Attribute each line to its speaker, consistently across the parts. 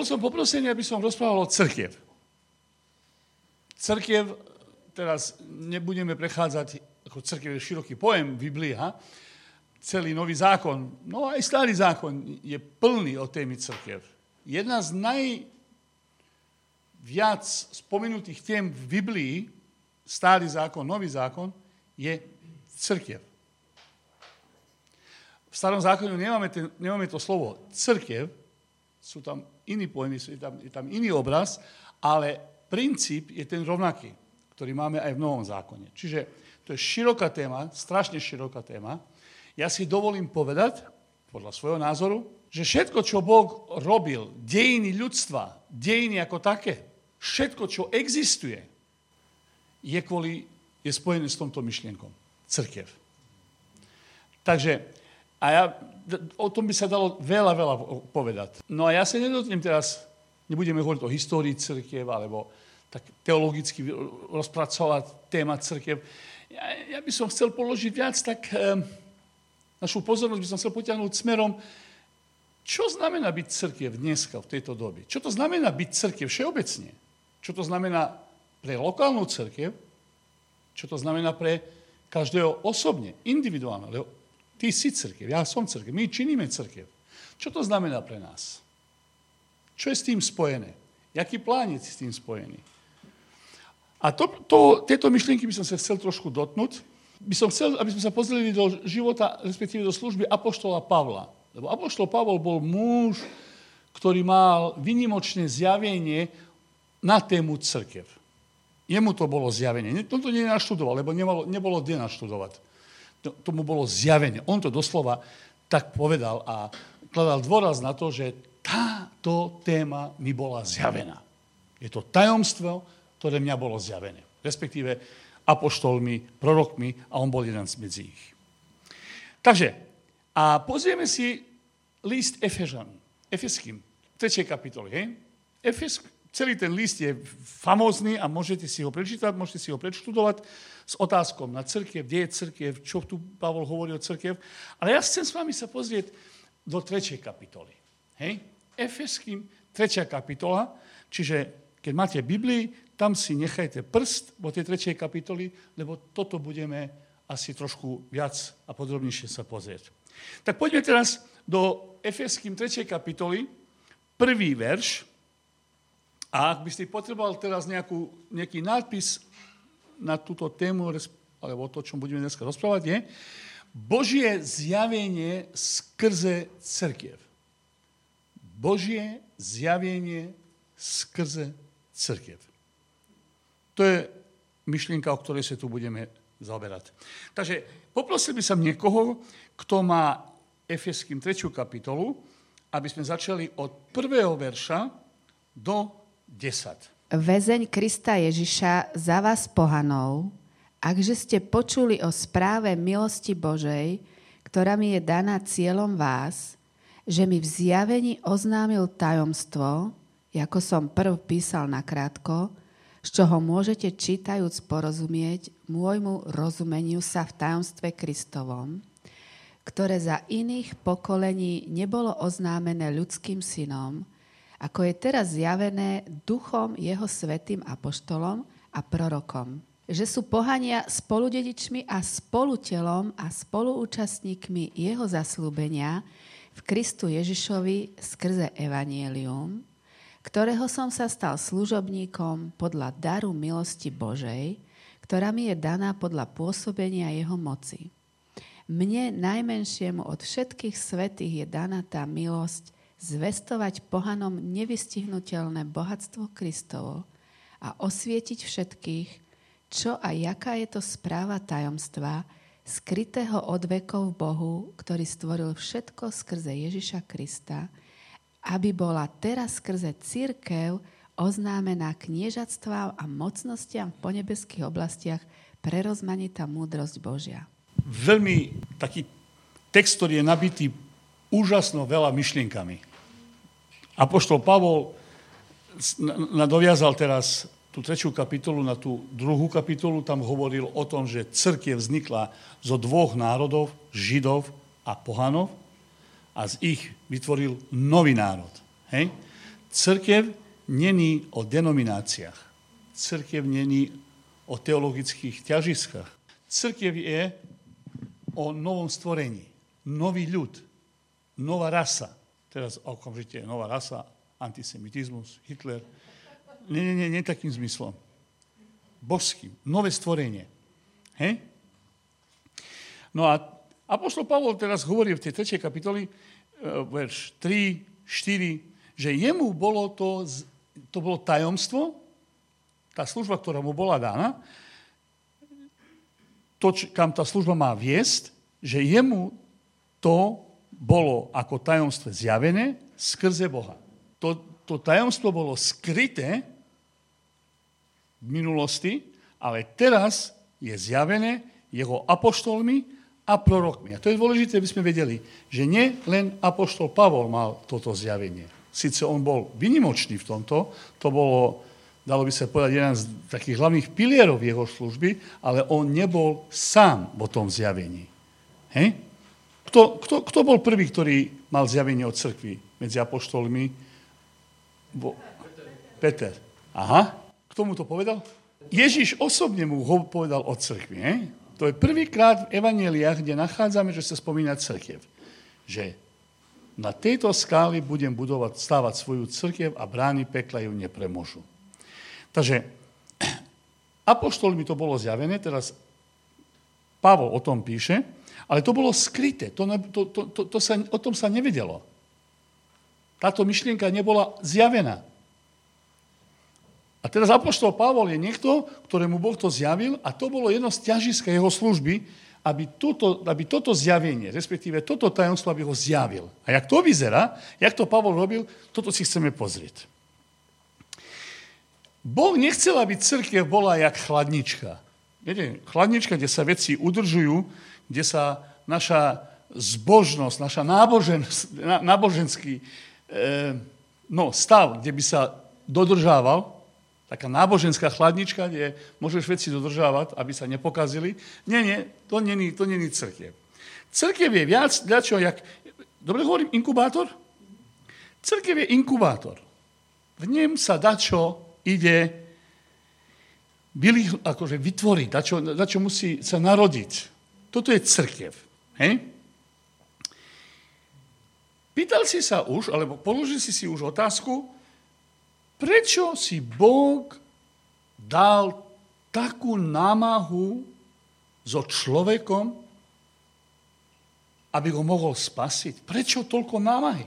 Speaker 1: bol som poprosený, aby som rozprával o cerkiev. Cerkiev, teraz nebudeme prechádzať, ako cerkiev je široký pojem ha? celý nový zákon, no aj starý zákon je plný o témy cerkiev. Jedna z najviac spomenutých tém v Biblii, starý zákon, nový zákon, je cerkiev. V starom zákone nemáme, ten, nemáme to slovo cerkiev, sú tam iní pojmy, je tam, je tam iný obraz, ale princíp je ten rovnaký, ktorý máme aj v Novom zákone. Čiže to je široká téma, strašne široká téma. Ja si dovolím povedať, podľa svojho názoru, že všetko, čo Boh robil, dejiny ľudstva, dejiny ako také, všetko, čo existuje, je, kvôli, je spojené s tomto myšlienkom. Cirkev. Takže a ja, o tom by sa dalo veľa, veľa povedať. No a ja sa nedotknem teraz, nebudeme hovoriť o histórii církev, alebo tak teologicky rozpracovať téma církev. Ja, ja by som chcel položiť viac, tak e, našu pozornosť by som chcel potiahnuť smerom, čo znamená byť církev dneska, v tejto dobe? Čo to znamená byť církev všeobecne? Čo to znamená pre lokálnu církev? Čo to znamená pre každého osobne, individuálne? Lebo Ty si církev, ja som církev, my činíme církev. Čo to znamená pre nás? Čo je s tým spojené? Jaký plán je s tým spojený? A to, to, tieto myšlienky by som sa chcel trošku dotknúť. By som chcel, aby sme sa pozreli do života, respektíve do služby Apoštola Pavla. Lebo Apoštol Pavol bol muž, ktorý mal vynimočné zjavenie na tému církev. Jemu to bolo zjavenie. To, to nie naštudoval, lebo nebolo, nebolo kde naštudovať tomu bolo zjavenie. On to doslova tak povedal a kladal dôraz na to, že táto téma mi bola zjavená. Je to tajomstvo, ktoré mňa bolo zjavené. Respektíve apoštolmi, prorokmi a on bol jeden z medzi ich. Takže, a pozrieme si list Efežan, Efeským, 3. kapitoly. Hej? Efesk, celý ten list je famózny a môžete si ho prečítať, môžete si ho preštudovať s otázkom na církev, kde je církev, čo tu Pavol hovorí o církev. Ale ja chcem s vami sa pozrieť do 3. kapitoly. Hej? Efeským 3. kapitola, čiže keď máte Biblii, tam si nechajte prst vo tej 3. kapitoly, lebo toto budeme asi trošku viac a podrobnejšie sa pozrieť. Tak poďme teraz do Efeským 3. kapitoly, prvý verš, a ak by ste potreboval teraz nejakú, nejaký nadpis na túto tému, alebo o to, čom budeme dneska rozprávať, je Božie zjavenie skrze cerkiev. Božie zjavenie skrze cerkiev. To je myšlienka, o ktorej sa tu budeme zaoberať. Takže poprosil by som niekoho, kto má Efeským 3. kapitolu, aby sme začali od prvého verša do 10.
Speaker 2: Väzeň Krista Ježiša za vás pohanou, akže ste počuli o správe milosti Božej, ktorá mi je daná cieľom vás, že mi v zjavení oznámil tajomstvo, ako som prv písal nakrátko, z čoho môžete čítajúc porozumieť môjmu rozumeniu sa v tajomstve Kristovom, ktoré za iných pokolení nebolo oznámené ľudským synom, ako je teraz zjavené duchom jeho svetým apoštolom a prorokom. Že sú pohania spoludedičmi a spolutelom a spoluúčastníkmi jeho zaslúbenia v Kristu Ježišovi skrze Evanielium, ktorého som sa stal služobníkom podľa daru milosti Božej, ktorá mi je daná podľa pôsobenia jeho moci. Mne najmenšiemu od všetkých svetých je daná tá milosť, zvestovať pohanom nevystihnutelné bohatstvo Kristovo a osvietiť všetkých, čo a jaká je to správa tajomstva, skrytého od vekov Bohu, ktorý stvoril všetko skrze Ježiša Krista, aby bola teraz skrze církev oznámená kniežatstvám a mocnostiam v ponebeských oblastiach prerozmanitá múdrosť Božia.
Speaker 1: Veľmi taký text, ktorý je nabitý úžasno veľa myšlienkami. Apoštol Pavol nadoviazal teraz tú trečiu kapitolu na tú druhú kapitolu, tam hovoril o tom, že církev vznikla zo dvoch národov, židov a pohanov a z ich vytvoril nový národ. Hej? Církev není o denomináciách. Církev není o teologických ťažiskách. Církev je o novom stvorení. Nový ľud. Nová rasa. Teraz okamžite nová rasa, antisemitizmus, Hitler. Nie, nie, nie, nie takým zmyslom. Božským. Nové stvorenie. Hej? No a Apoštol Pavol teraz hovorí v tej 3. kapitoli, e, verš 3, 4, že jemu bolo to, to bolo tajomstvo, tá služba, ktorá mu bola dána, to, kam tá služba má viesť, že jemu to bolo ako tajomstvo zjavené skrze Boha. To, to tajomstvo bolo skryté v minulosti, ale teraz je zjavené jeho apoštolmi a prorokmi. A to je dôležité, aby sme vedeli, že nie len apoštol Pavol mal toto zjavenie. Sice on bol vynimočný v tomto, to bolo, dalo by sa povedať, jeden z takých hlavných pilierov jeho služby, ale on nebol sám vo tom zjavení. Hej? Kto, kto, kto bol prvý, ktorý mal zjavenie od cirkvi medzi apoštolmi? Bo... Peter. Aha. Kto mu to povedal? Ježiš osobne mu ho povedal od cirkvi. Hej? To je prvýkrát v evaneliách, kde nachádzame, že sa spomína církev. Že na tejto skáli budem budovať, stávať svoju církev a brány pekla ju nepremôžu. Takže apoštolmi to bolo zjavené, teraz Pavol o tom píše, ale to bolo skryté, to, to, to, to, to sa, o tom sa nevedelo. Táto myšlienka nebola zjavená. A teraz Apoštol Pavol je niekto, ktorému Boh to zjavil a to bolo jedno z ťažiska jeho služby, aby, toto, aby toto zjavenie, respektíve toto tajomstvo, aby ho zjavil. A jak to vyzerá, jak to Pavol robil, toto si chceme pozrieť. Boh nechcel, aby církev bola jak chladnička. Viete, chladnička, kde sa veci udržujú, kde sa naša zbožnosť, naša nábožen, náboženský e, no, stav, kde by sa dodržával, taká náboženská chladnička, kde môžeš veci dodržávať, aby sa nepokazili. Nie, nie, to není, to není církev. Církev je viac, čo, jak... Dobre hovorím, inkubátor? Církev je inkubátor. V ňom sa dačo ide byli, akože vytvoriť, dačo, dačo musí sa narodiť. Toto je církev. Hej? Pýtal si sa už, alebo položil si si už otázku, Prečo si Boh dal takú námahu so človekom, aby ho mohol spasiť? Prečo toľko námahy?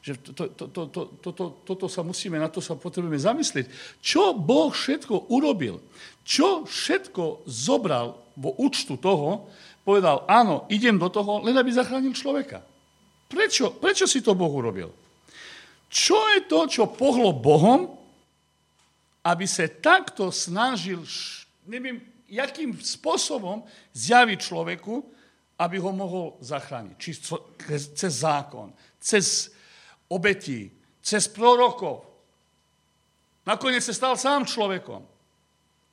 Speaker 1: Že to, to, to, to, to, to, toto sa musíme, na to sa potrebujeme zamyslieť. Čo Boh všetko urobil? Čo všetko zobral vo účtu toho, povedal, áno, idem do toho, len aby zachránil človeka. Prečo, prečo si to Boh urobil? Čo je to, čo pohlo Bohom, aby sa takto snažil, neviem, jakým spôsobom zjaviť človeku, aby ho mohol zachrániť. Či cez zákon, cez obetí, cez prorokov. Nakoniec sa stal sám človekom.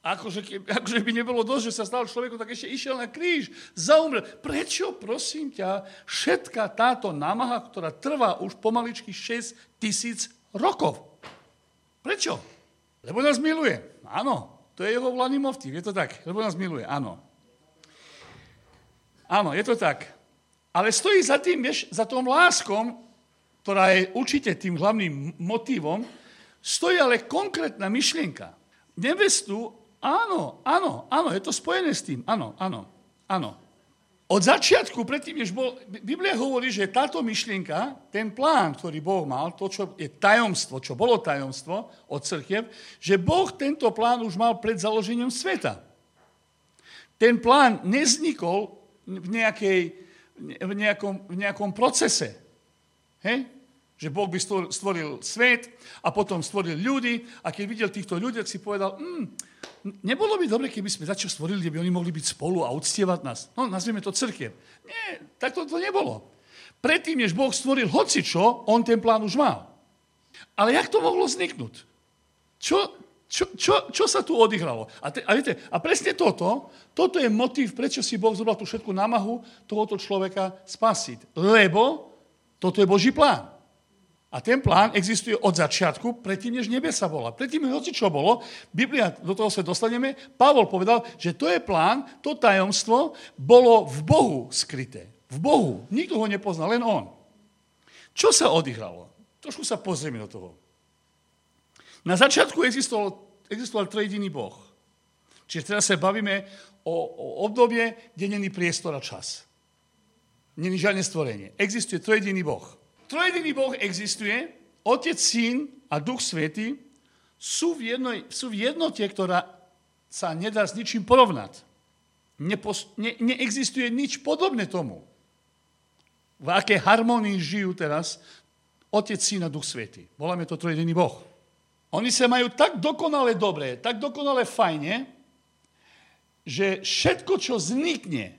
Speaker 1: Akože, akože by nebolo dosť, že sa stal človekom, tak ešte išiel na kríž, zaumrel. Prečo, prosím ťa, všetká táto námaha, ktorá trvá už pomaličky 6 tisíc rokov? Prečo? Lebo nás miluje. Áno, to je jeho vládny motiv, je to tak. Lebo nás miluje, áno. Áno, je to tak. Ale stojí za tým, vieš, za tom láskom, ktorá je určite tým hlavným motivom, stojí ale konkrétna myšlienka. Nevestu Áno, áno, áno, je to spojené s tým. Áno, áno, áno. Od začiatku, predtým, než bol... Biblia hovorí, že táto myšlienka, ten plán, ktorý Boh mal, to, čo je tajomstvo, čo bolo tajomstvo od crkiev, že Boh tento plán už mal pred založením sveta. Ten plán neznikol v, nejakej, v, nejakom, v nejakom procese. Hej? Že Boh by stvoril svet a potom stvoril ľudí a keď videl týchto ľudí, tak si povedal, mm, nebolo by dobre, keby sme začali stvorili, kde by oni mohli byť spolu a uctievať nás. No, nazvieme to crkiev. Nie, tak to, to nebolo. Predtým, než Boh stvoril hocičo, on ten plán už mal. Ale jak to mohlo vzniknúť? Čo, čo, čo, čo sa tu odihralo? A, te, a, viete, a presne toto, toto je motív, prečo si Boh zobral tú všetku námahu tohoto človeka spasiť. Lebo toto je Boží plán. A ten plán existuje od začiatku, predtým, než nebesa bola. Predtým, hoci čo bolo, Biblia, do toho sa dostaneme, Pavol povedal, že to je plán, to tajomstvo bolo v Bohu skryté. V Bohu. Nikto ho nepoznal, len on. Čo sa odihralo? Trošku sa pozrieme do toho. Na začiatku existoval, existoval trojediný Boh. Čiže teraz sa bavíme o, o obdobie, kde není priestor a čas. Není žiadne stvorenie. Existuje trojediný Boh. Trojediný Boh existuje, Otec, Syn a Duch Svety sú v, jednoj, sú v jednote, ktorá sa nedá s ničím porovnať. Nepos, ne, neexistuje nič podobné tomu. V aké harmonii žijú teraz Otec, Syn a Duch Svety. Voláme to trojediný Boh. Oni sa majú tak dokonale dobre, tak dokonale fajne, že všetko, čo vznikne,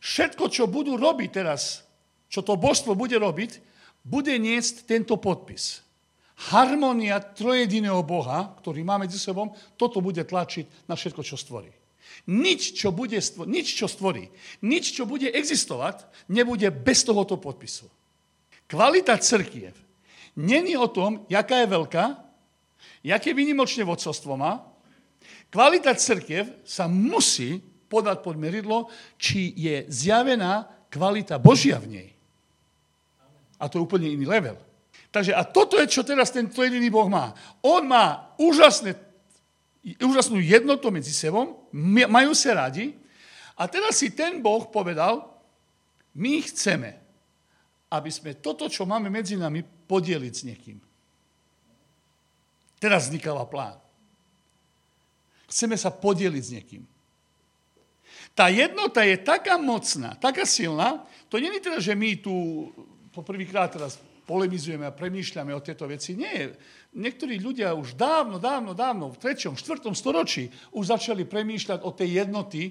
Speaker 1: všetko, čo budú robiť teraz, čo to božstvo bude robiť, bude niesť tento podpis. Harmonia trojediného Boha, ktorý má medzi sebou, toto bude tlačiť na všetko, čo stvorí. Nič, čo, bude, nič, čo stvorí, nič, čo bude existovať, nebude bez tohoto podpisu. Kvalita crkiev není o tom, jaká je veľká, jaké výnimočné vodcovstvo má. Kvalita crkiev sa musí podať pod meridlo, či je zjavená kvalita Božia v nej. A to je úplne iný level. Takže a toto je, čo teraz ten jediný Boh má. On má úžasné, úžasnú jednotu medzi sebou, majú sa radi a teraz si ten Boh povedal, my chceme, aby sme toto, čo máme medzi nami, podieliť s niekým. Teraz vznikáva plán. Chceme sa podeliť s niekým. Tá jednota je taká mocná, taká silná, to je teda, že my tu poprvýkrát teraz polemizujeme a premýšľame o tieto veci. Nie. Niektorí ľudia už dávno, dávno, dávno, v 3., 4. storočí už začali premýšľať o tej jednoty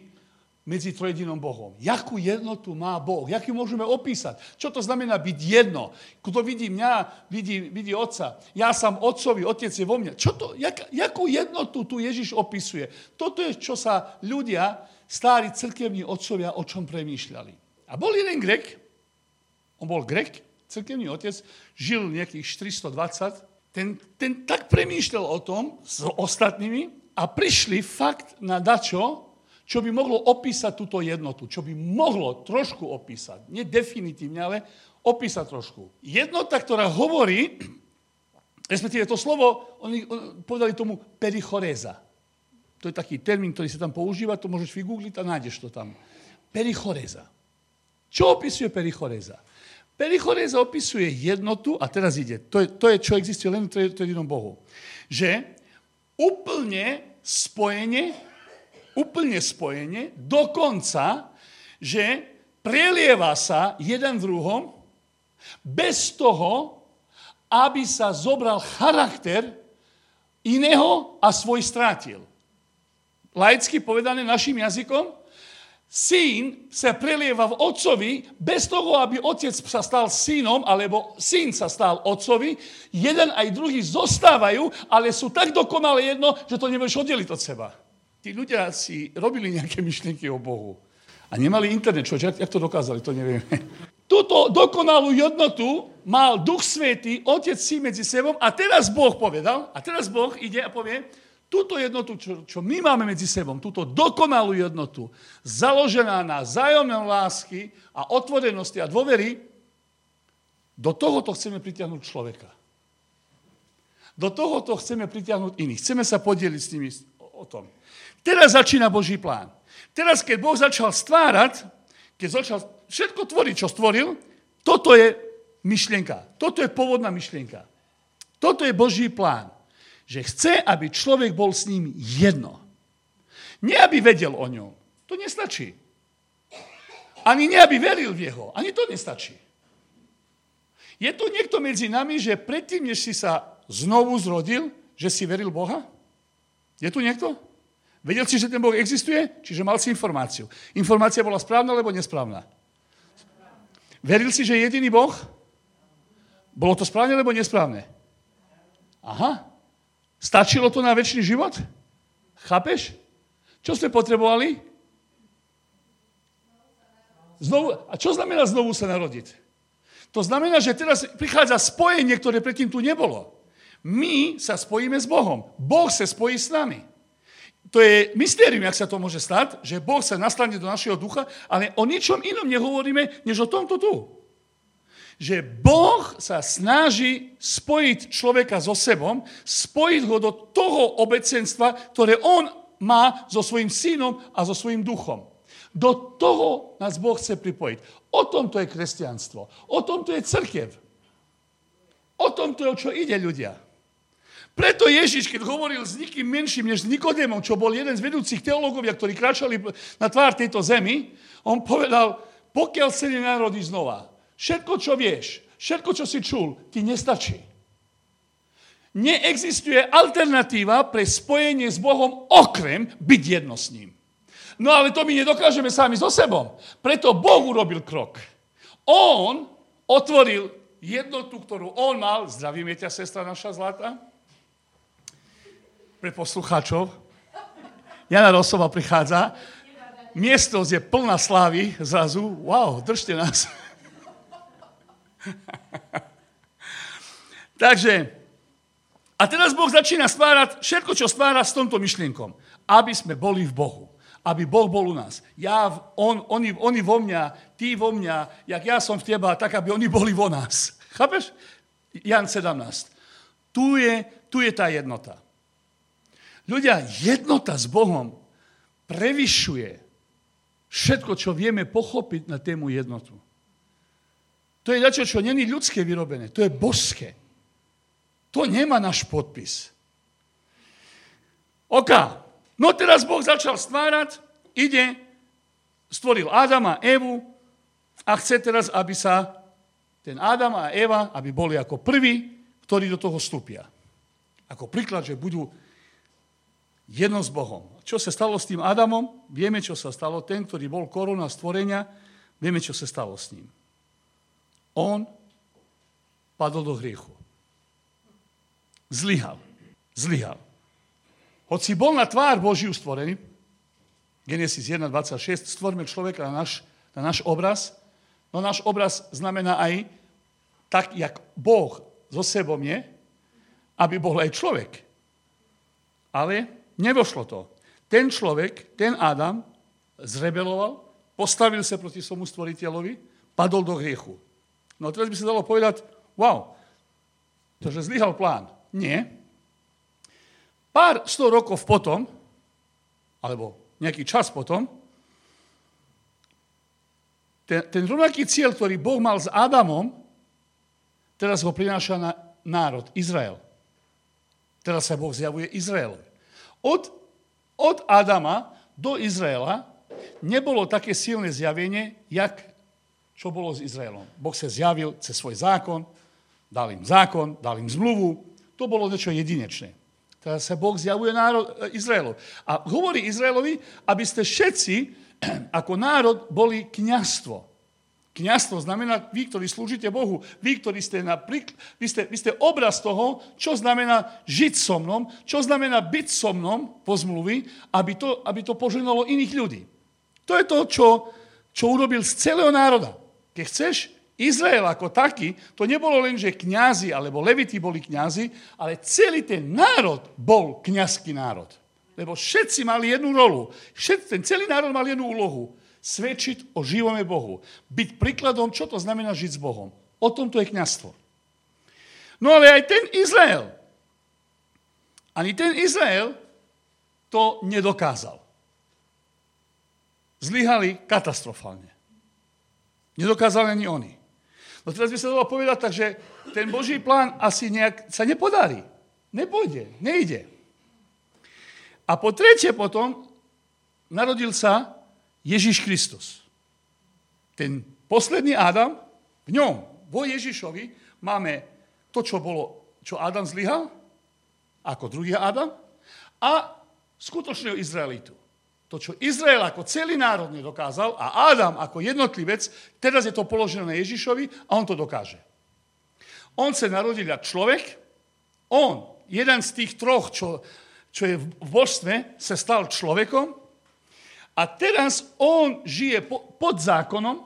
Speaker 1: medzi trojedinom Bohom. Jakú jednotu má Boh? Jak ju môžeme opísať? Čo to znamená byť jedno? Kto vidí mňa, vidí, vidí otca. Ja som otcovi, otec je vo mne. Čo to, jak, jakú jednotu tu Ježiš opisuje? Toto je, čo sa ľudia, starí cirkevní otcovia, o čom premýšľali. A bol jeden Grek, on bol Grek, cirkevný otec, žil nejakých 420. Ten, ten tak premýšľal o tom s ostatnými a prišli fakt na dačo, čo by mohlo opísať túto jednotu, čo by mohlo trošku opísať, nie definitívne, ale opísať trošku. Jednota, ktorá hovorí, respektíve to slovo, oni povedali tomu perichoreza. To je taký termín, ktorý sa tam používa, to môžeš vygoogliť a nájdeš to tam. Perichoreza. Čo opisuje perichoreza? Perichoreza opisuje jednotu, a teraz ide, to je, to je čo existuje len v jedinom Bohu, že úplne spojenie, úplne spojenie, dokonca, že prelieva sa jeden druhom, bez toho, aby sa zobral charakter iného a svoj strátil. Laicky povedané našim jazykom, Syn sa prelieva v otcovi bez toho, aby otec sa stal synom, alebo syn sa stal otcovi. Jeden aj druhý zostávajú, ale sú tak dokonale jedno, že to nebudeš oddeliť od seba. Tí ľudia si robili nejaké myšlienky o Bohu. A nemali internet, čo, jak, jak to dokázali, to nevieme. Túto dokonalú jednotu mal Duch Svetý, Otec si medzi sebou a teraz Boh povedal, a teraz Boh ide a povie, túto jednotu, čo, čo my máme medzi sebou, túto dokonalú jednotu, založená na zájomné lásky a otvorenosti a dôvery, do tohoto chceme pritiahnuť človeka. Do tohoto chceme pritiahnuť iných. Chceme sa podeliť s nimi o tom. Teraz začína Boží plán. Teraz, keď Boh začal stvárať, keď začal všetko tvoriť, čo stvoril, toto je myšlienka. Toto je pôvodná myšlienka. Toto je Boží plán že chce, aby človek bol s ním jedno. Nie, aby vedel o ňom. To nestačí. Ani nie, aby veril v jeho. Ani to nestačí. Je tu niekto medzi nami, že predtým, než si sa znovu zrodil, že si veril Boha? Je tu niekto? Vedel si, že ten Boh existuje? Čiže mal si informáciu. Informácia bola správna alebo nesprávna? Veril si, že je jediný Boh? Bolo to správne alebo nesprávne? Aha. Stačilo to na väčší život? Chápeš? Čo ste potrebovali? Znovu, a čo znamená znovu sa narodiť? To znamená, že teraz prichádza spojenie, ktoré predtým tu nebolo. My sa spojíme s Bohom. Boh sa spojí s nami. To je mystérium, jak sa to môže stať, že Boh sa nastane do našeho ducha, ale o ničom inom nehovoríme, než o tomto tu. Že Boh sa snaží spojiť človeka so sebom, spojiť ho do toho obecenstva, ktoré on má so svojím synom a so svojím duchom. Do toho nás Boh chce pripojiť. O tom to je kresťanstvo. O tom to je crkev. O tom to je, o čo ide ľudia. Preto Ježiš, keď hovoril s nikým menším než s Nikodémom, čo bol jeden z vedúcich teológovia, ktorí kráčali na tvár tejto zemi, on povedal, pokiaľ sa nenarodíš znova, všetko, čo vieš, všetko, čo si čul, ti nestačí. Neexistuje alternatíva pre spojenie s Bohom okrem byť jedno s ním. No ale to my nedokážeme sami so sebou. Preto Boh urobil krok. On otvoril jednotu, ktorú on mal. Zdravíme ťa, sestra naša zlata. Pre poslucháčov. Jana Rosova prichádza. Miestnosť je plná slávy zrazu. Wow, držte nás. Takže, a teraz Boh začína stvárať všetko, čo stvára s tomto myšlienkom. Aby sme boli v Bohu aby Boh bol u nás. Ja, on, oni, oni vo mňa, ty vo mňa, jak ja som v teba, tak aby oni boli vo nás. Chápeš? Jan 17. Tu je, tu je tá jednota. Ľudia, jednota s Bohom prevyšuje všetko, čo vieme pochopiť na tému jednotu. To je niečo, čo není ľudské vyrobené, to je božské. To nemá náš podpis. Oka, No teraz Boh začal stvárať, ide, stvoril Adama Evu a chce teraz, aby sa ten Adam a Eva, aby boli ako prví, ktorí do toho vstúpia. Ako príklad, že budú jedno s Bohom. Čo sa stalo s tým Adamom? Vieme, čo sa stalo. Ten, ktorý bol korona stvorenia, vieme, čo sa stalo s ním. On padol do hriechu. Zlyhal. Zlyhal. Hoci bol na tvár Božiu stvorený, Genesis 1.26, stvorme človeka na náš, na náš obraz, no náš obraz znamená aj tak, jak Boh so sebou je, aby bol aj človek. Ale nevošlo to. Ten človek, ten Adam, zrebeloval, postavil sa proti svojmu stvoriteľovi, padol do hriechu. No teraz by sa dalo povedať, wow, to, že zlyhal plán. Nie, Pár sto rokov potom, alebo nejaký čas potom, ten, ten rovnaký cieľ, ktorý Boh mal s Adamom, teraz ho prináša na národ, Izrael. Teraz sa Boh zjavuje Izraelovi. Od, od Adama do Izraela nebolo také silné zjavenie, jak čo bolo s Izraelom. Boh sa zjavil cez svoj zákon, dal im zákon, dal im zmluvu. To bolo niečo jedinečné. Teraz sa Boh zjavuje národ, e, Izraelu. A hovorí Izraelovi, aby ste všetci ako národ boli kniastvo. Kniastvo znamená vy, ktorí slúžite Bohu, vy, ktorí ste, napríklad, vy ste, vy ste obraz toho, čo znamená žiť so mnom, čo znamená byť so mnom po zmluvy, aby to, aby to poženalo iných ľudí. To je to, čo, čo urobil z celého národa. Keď chceš Izrael ako taký, to nebolo len, že kňazi alebo leviti boli kňazi, ale celý ten národ bol kňazský národ. Lebo všetci mali jednu rolu. Všetci, ten celý národ mal jednu úlohu. Svedčiť o živome Bohu. Byť príkladom, čo to znamená žiť s Bohom. O tom to je kňazstvo. No ale aj ten Izrael. Ani ten Izrael to nedokázal. Zlyhali katastrofálne. Nedokázali ani oni. No teraz by sa dalo povedať tak, že ten Boží plán asi nejak sa nepodarí. Nepôjde, nejde. A po tretie potom narodil sa Ježiš Kristus. Ten posledný Adam, v ňom, vo Ježišovi, máme to, čo bolo, čo Adam zlyhal, ako druhý Adam, a skutočného Izraelitu. To, čo Izrael ako celý národ nedokázal a Adam ako jednotlivec, teraz je to položené na Ježišovi a on to dokáže. On sa narodil ako človek, on, jeden z tých troch, čo, čo je v božstve, sa stal človekom a teraz on žije po, pod zákonom,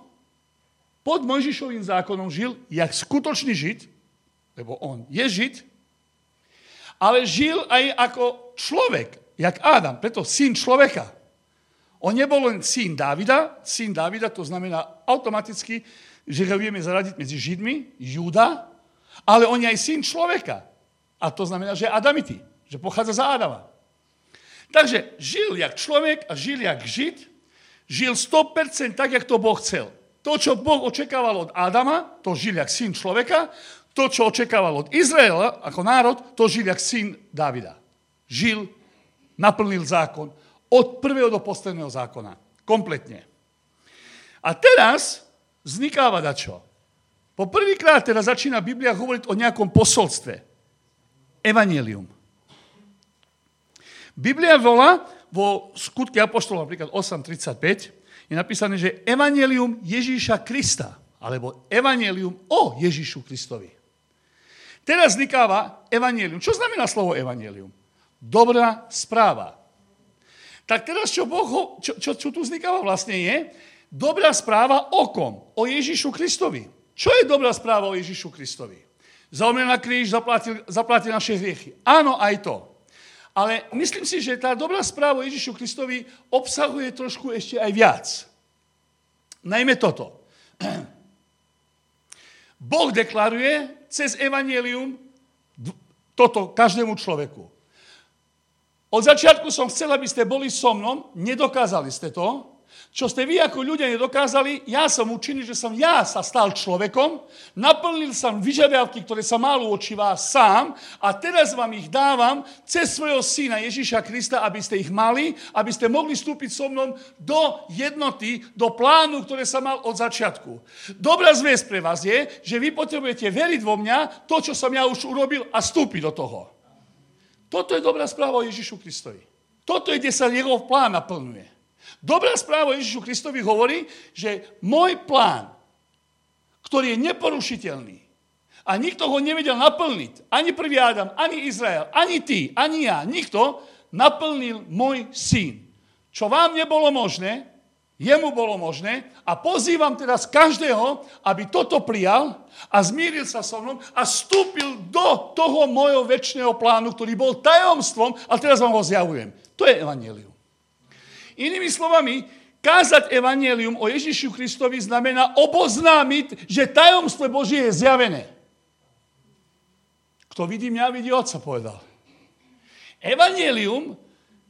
Speaker 1: pod Mojžišovým zákonom žil jak skutočný žid, lebo on je žid, ale žil aj ako človek, jak Adam, preto syn človeka. On nebol len syn Dávida, syn Dávida to znamená automaticky, že ho vieme zaradiť medzi Židmi, Júda, ale on je aj syn človeka. A to znamená, že je Adamity, že pochádza za Adama. Takže žil jak človek a žil jak žid, žil 100% tak, jak to Boh chcel. To, čo Boh očakával od Adama, to žil jak syn človeka, to, čo očakával od Izraela ako národ, to žil jak syn Davida. Žil, naplnil zákon od prvého do posledného zákona. Kompletne. A teraz vznikáva dačo. Po prvýkrát teda začína Biblia hovoriť o nejakom posolstve. Evangelium. Biblia volá vo skutke Apoštolov, napríklad 8.35, je napísané, že Evangelium Ježíša Krista, alebo Evangelium o Ježíšu Kristovi. Teraz vznikáva Evangelium. Čo znamená slovo Evangelium? Dobrá správa. Tak teraz, čo, boh, čo, čo, čo tu vznikáva vlastne je, dobrá správa o kom? O Ježíšu Kristovi. Čo je dobrá správa o Ježíšu Kristovi? Zaumrel na kríž, zaplatil, zaplatil naše hriechy. Áno, aj to. Ale myslím si, že tá dobrá správa Ježišu Kristovi obsahuje trošku ešte aj viac. Najmä toto. Boh deklaruje cez evanelium toto každému človeku. Od začiatku som chcel, aby ste boli so mnou, nedokázali ste to, čo ste vy ako ľudia nedokázali, ja som učinil, že som ja sa stal človekom, naplnil som vyžiadavky, ktoré sa malo oči vás sám a teraz vám ich dávam cez svojho syna Ježíša Krista, aby ste ich mali, aby ste mohli vstúpiť so mnou do jednoty, do plánu, ktoré sa mal od začiatku. Dobrá zväz pre vás je, že vy potrebujete veriť vo mňa, to, čo som ja už urobil a vstúpiť do toho. Toto je dobrá správa o Ježišu Kristovi. Toto je, kde sa jeho plán naplňuje. Dobrá správa Ježišu Kristovi hovorí, že môj plán, ktorý je neporušiteľný a nikto ho nevedel naplniť, ani prvý Adam, ani Izrael, ani ty, ani ja, nikto, naplnil môj syn. Čo vám nebolo možné, jemu bolo možné a pozývam teraz každého, aby toto prijal a zmíril sa so mnou a vstúpil do toho mojho väčšného plánu, ktorý bol tajomstvom a teraz vám ho zjavujem. To je evanelium. Inými slovami, kázať evanelium o Ježišu Kristovi znamená oboznámiť, že tajomstvo Božie je zjavené. Kto vidí mňa, vidí Otca, povedal. Evangelium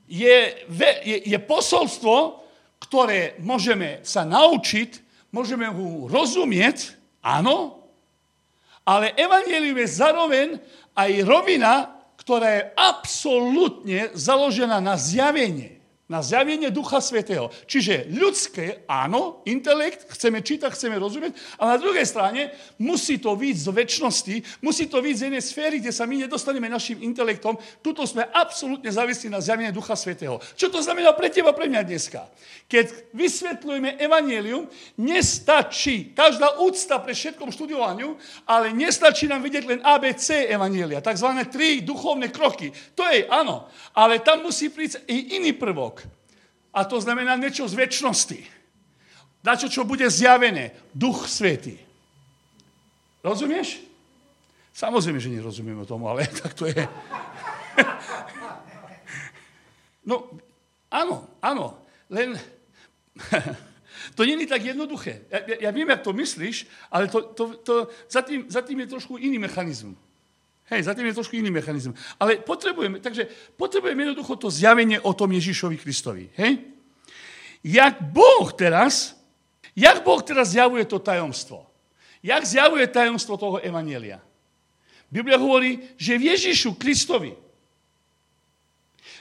Speaker 1: je, je, je posolstvo, ktoré môžeme sa naučiť, môžeme ho rozumieť, áno, ale evangelium je zároveň aj rovina, ktorá je absolútne založená na zjavenie na zjavenie Ducha Svetého. Čiže ľudské, áno, intelekt, chceme čítať, chceme rozumieť, a na druhej strane musí to výjsť z väčšnosti, musí to výjsť z jednej sféry, kde sa my nedostaneme našim intelektom. Tuto sme absolútne závislí na zjavenie Ducha Svetého. Čo to znamená pre teba, pre mňa dneska? Keď vysvetľujeme evanelium, nestačí každá úcta pre všetkom študovaniu, ale nestačí nám vidieť len ABC evanielia, takzvané tri duchovné kroky. To je áno, ale tam musí prísť i iný prvok. A to znamená niečo z väčšnosti. Dačo, čo bude zjavené. Duch Svetý. Rozumieš? Samozrejme, že nerozumieme tomu, ale tak to je. No, áno, áno. Len to nie je tak jednoduché. Ja, ja, ja viem, jak to myslíš, ale to, to, to, za, tým, za tým je trošku iný mechanizm. Hej, za tým je trošku iný mechanizm. Ale potrebujeme, takže potrebujeme jednoducho to zjavenie o tom Ježišovi Kristovi. Hej? Jak Boh teraz, jak Boh teraz zjavuje to tajomstvo? Jak zjavuje tajomstvo toho Evanielia? Biblia hovorí, že v Ježišu Kristovi,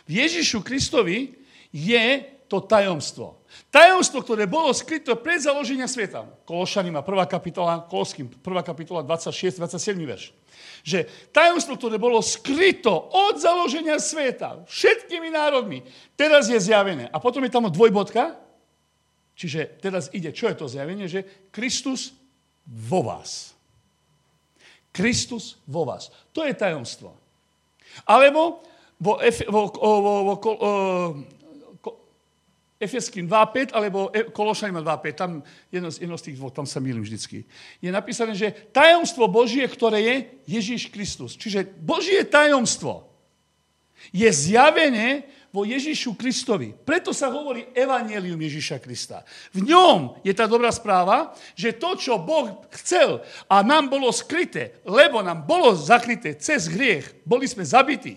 Speaker 1: v Ježišu Kristovi je to tajomstvo. Tajomstvo, ktoré bolo skryté pred založenia sveta. Kološanima, 1. kapitola, Koloským, 1. kapitola, 26, 27 verš. Že tajomstvo, ktoré bolo skryto od založenia sveta všetkými národmi, teraz je zjavené. A potom je tam dvojbodka, čiže teraz ide, čo je to zjavenie, že Kristus vo vás. Kristus vo vás. To je tajomstvo. Alebo vo, vo, vo, vo, vo Efeským 2.5 alebo e- Kološaným 2.5, tam jedno, jedno z tých dvoch, tam sa milím vždycky. Je napísané, že tajomstvo Božie, ktoré je Ježíš Kristus. Čiže Božie tajomstvo je zjavené vo Ježíšu Kristovi. Preto sa hovorí Evangelium Ježíša Krista. V ňom je tá dobrá správa, že to, čo Boh chcel a nám bolo skryté, lebo nám bolo zakryté cez hriech, boli sme zabití,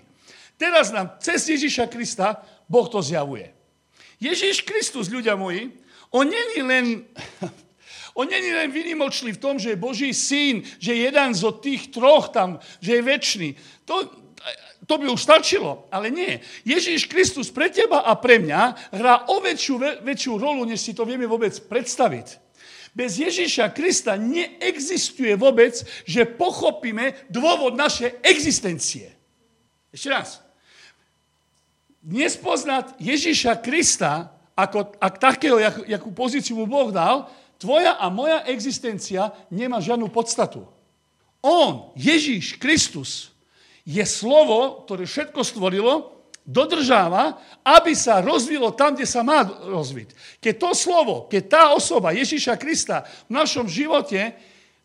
Speaker 1: teraz nám cez Ježíša Krista Boh to zjavuje. Ježíš Kristus, ľudia moji, on není len, on není len vynimočný v tom, že je Boží syn, že je jeden zo tých troch tam, že je väčší. To, to by už stačilo, ale nie. Ježíš Kristus pre teba a pre mňa hrá o väčšiu, väčšiu rolu, než si to vieme vôbec predstaviť. Bez Ježíša Krista neexistuje vôbec, že pochopíme dôvod našej existencie. Ešte raz nespoznať Ježíša Krista ako, ako takého, jak, jakú pozíciu mu Boh dal, tvoja a moja existencia nemá žiadnu podstatu. On, Ježíš Kristus, je slovo, ktoré všetko stvorilo, dodržáva, aby sa rozvilo tam, kde sa má rozviť. Keď to slovo, keď tá osoba Ježíša Krista v našom živote,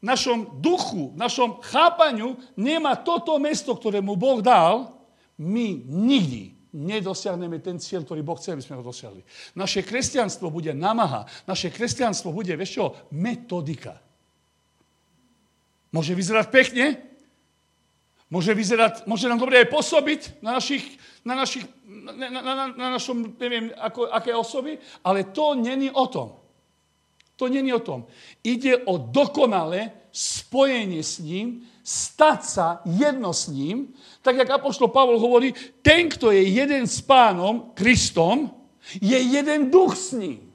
Speaker 1: v našom duchu, v našom chápaniu nemá toto mesto, ktoré mu Boh dal, my nikdy nedosiahneme ten cieľ, ktorý Boh chce, aby sme ho dosiahli. Naše kresťanstvo bude namaha, naše kresťanstvo bude, vieš čo, metodika. Môže vyzerať pekne, môže, vyzerať, môže nám dobre aj pôsobiť na, našich, na, našich, na, na, na, na našom, neviem, ako, aké osoby, ale to není o tom. To není o tom. Ide o dokonalé spojenie s ním, stať sa jedno s ním, tak jak Apoštol Pavol hovorí, ten, kto je jeden s pánom, Kristom, je jeden duch s ním.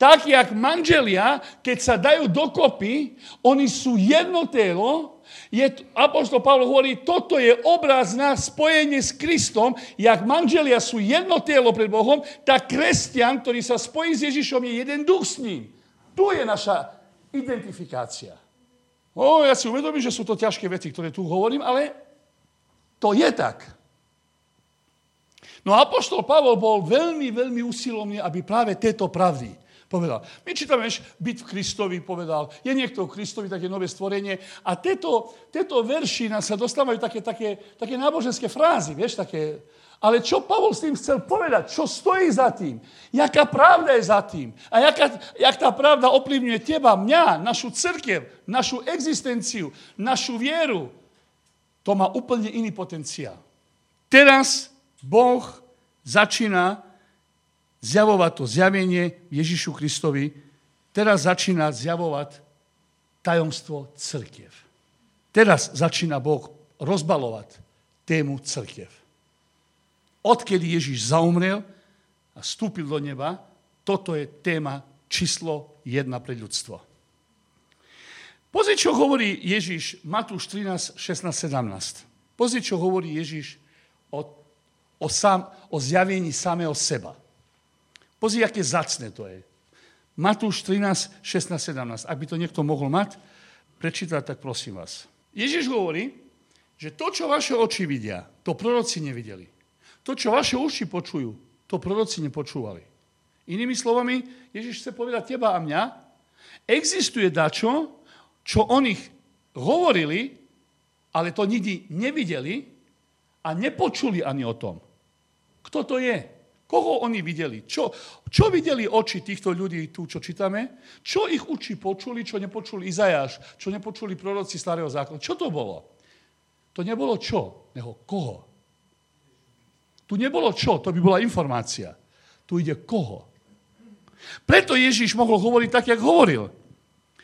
Speaker 1: Tak, jak manželia, keď sa dajú dokopy, oni sú jedno telo, je, Apoštol Pavol hovorí, toto je obraz na spojenie s Kristom, jak manželia sú jedno telo pred Bohom, tak kresťan, ktorý sa spojí s Ježišom, je jeden duch s ním. Tu je naša identifikácia. O, ja si uvedomím, že sú to ťažké veci, ktoré tu hovorím, ale to je tak. No Apoštol Pavol bol veľmi, veľmi usilovný, aby práve tieto pravdy povedal. My čítame, že byť v Kristovi povedal, je niekto v Kristovi, také nové stvorenie. A tieto, tieto verši sa dostávajú také, také, také náboženské frázy, vieš, také, ale čo Pavol s tým chcel povedať? Čo stojí za tým? Jaká pravda je za tým? A jaká, jak tá pravda ovplyvňuje teba, mňa, našu crkev, našu existenciu, našu vieru? To má úplne iný potenciál. Teraz Boh začína zjavovať to zjavenie Ježišu Kristovi. Teraz začína zjavovať tajomstvo crkiev. Teraz začína Boh rozbalovať tému crkiev odkedy Ježiš zaumrel a vstúpil do neba, toto je téma číslo jedna pre ľudstvo. Pozri, čo hovorí Ježiš, Matúš 13, 16, 17. Pozri, čo hovorí Ježiš o, o, sám, o zjavení samého seba. Pozri, aké zacné to je. Matúš 13, 16, 17. Ak by to niekto mohol mať, prečítať, tak prosím vás. Ježiš hovorí, že to, čo vaše oči vidia, to proroci nevideli. To, čo vaše uši počujú, to proroci nepočúvali. Inými slovami, Ježiš chce povedať teba a mňa, existuje dačo, čo o nich hovorili, ale to nikdy nevideli a nepočuli ani o tom. Kto to je? Koho oni videli? Čo, čo videli oči týchto ľudí tu, čo čítame? Čo ich uči počuli, čo nepočuli Izajáš, čo nepočuli proroci starého zákona? Čo to bolo? To nebolo čo, neho koho. Tu nebolo čo, to by bola informácia. Tu ide koho. Preto Ježíš mohol hovoriť tak, jak hovoril.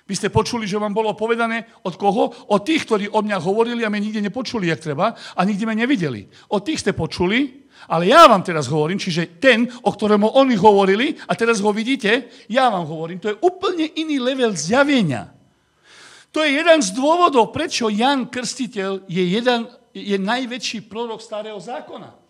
Speaker 1: Vy ste počuli, že vám bolo povedané od koho? Od tých, ktorí o mňa hovorili a my nikde nepočuli, jak treba a nikde ma nevideli. Od tých ste počuli, ale ja vám teraz hovorím, čiže ten, o ktorému oni hovorili a teraz ho vidíte, ja vám hovorím, to je úplne iný level zjavenia. To je jeden z dôvodov, prečo Jan Krstiteľ je, jeden, je najväčší prorok starého zákona.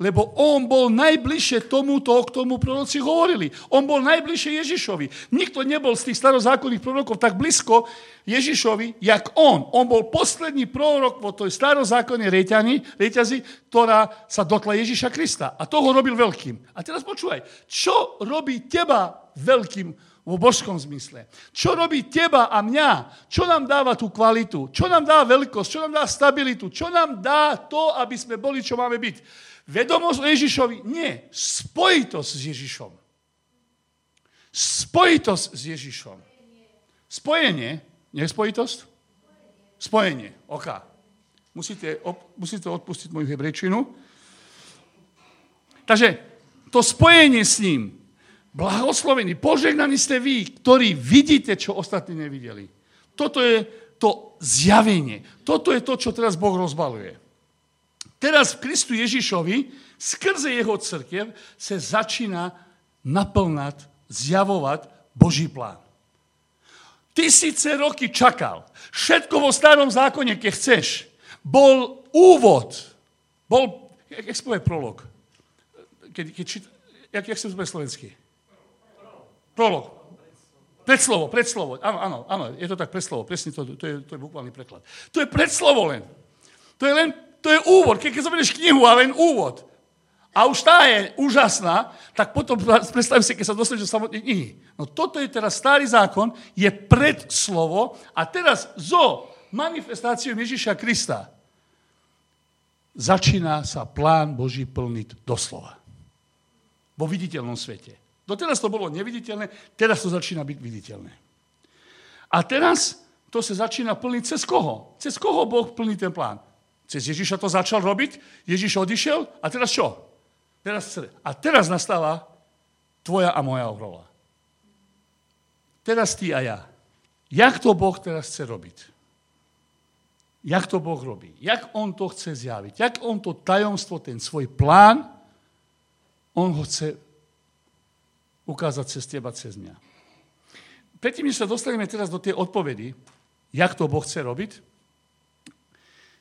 Speaker 1: Lebo on bol najbližšie tomuto, k tomu proroci hovorili. On bol najbližšie Ježišovi. Nikto nebol z tých starozákonných prorokov tak blízko Ježišovi, jak on. On bol posledný prorok vo tej starozákonnej reťani, reťazi, ktorá sa dotla Ježiša Krista. A toho robil veľkým. A teraz počúvaj, čo robí teba veľkým vo božskom zmysle. Čo robí teba a mňa? Čo nám dáva tú kvalitu? Čo nám dá veľkosť? Čo nám dá stabilitu? Čo nám dá to, aby sme boli, čo máme byť? Vedomosť o Ježišovi? Nie. Spojitosť s Ježišom. Spojitosť s Ježišom. Spojenie. Nie spojitosť? Spojenie. OK. Musíte, op, musíte odpustiť moju hebrečinu. Takže to spojenie s ním, Blahoslovení, požehnaní ste vy, ktorí vidíte, čo ostatní nevideli. Toto je to zjavenie. Toto je to, čo teraz Boh rozbaluje. Teraz v Kristu Ježišovi, skrze jeho crkev, sa začína naplnať, zjavovať Boží plán. Tisíce roky čakal. Všetko vo starom zákone, keď chceš. Bol úvod. Bol, jak, jak povie prolog? Keď, keď čít, jak, jak sa to slovensky? Prolog. Predslovo, predslovo. Áno, áno, áno, je to tak predslovo. Presne to, to, je, to je bukválny preklad. To je predslovo len. To je len, to je úvod. Keď, keď zoberieš knihu a len úvod. A už tá je úžasná, tak potom predstav si, keď sa dostaneš do samotnej knihy. No toto je teraz starý zákon, je predslovo a teraz zo manifestáciou Ježíša Krista začína sa plán Boží plniť doslova. Vo viditeľnom svete. Doteraz to bolo neviditeľné, teraz to začína byť viditeľné. A teraz to sa začína plniť cez koho? Cez koho Boh plní ten plán? Cez Ježiša to začal robiť, Ježiš odišiel a teraz čo? Teraz, a teraz nastáva tvoja a moja rola. Teraz ty a ja. Jak to Boh teraz chce robiť? Jak to Boh robí? Jak On to chce zjaviť? Jak On to tajomstvo, ten svoj plán, On ho chce ukázať cez teba, cez mňa. Predtým, než sa dostaneme teraz do tej odpovedy, jak to Boh chce robiť,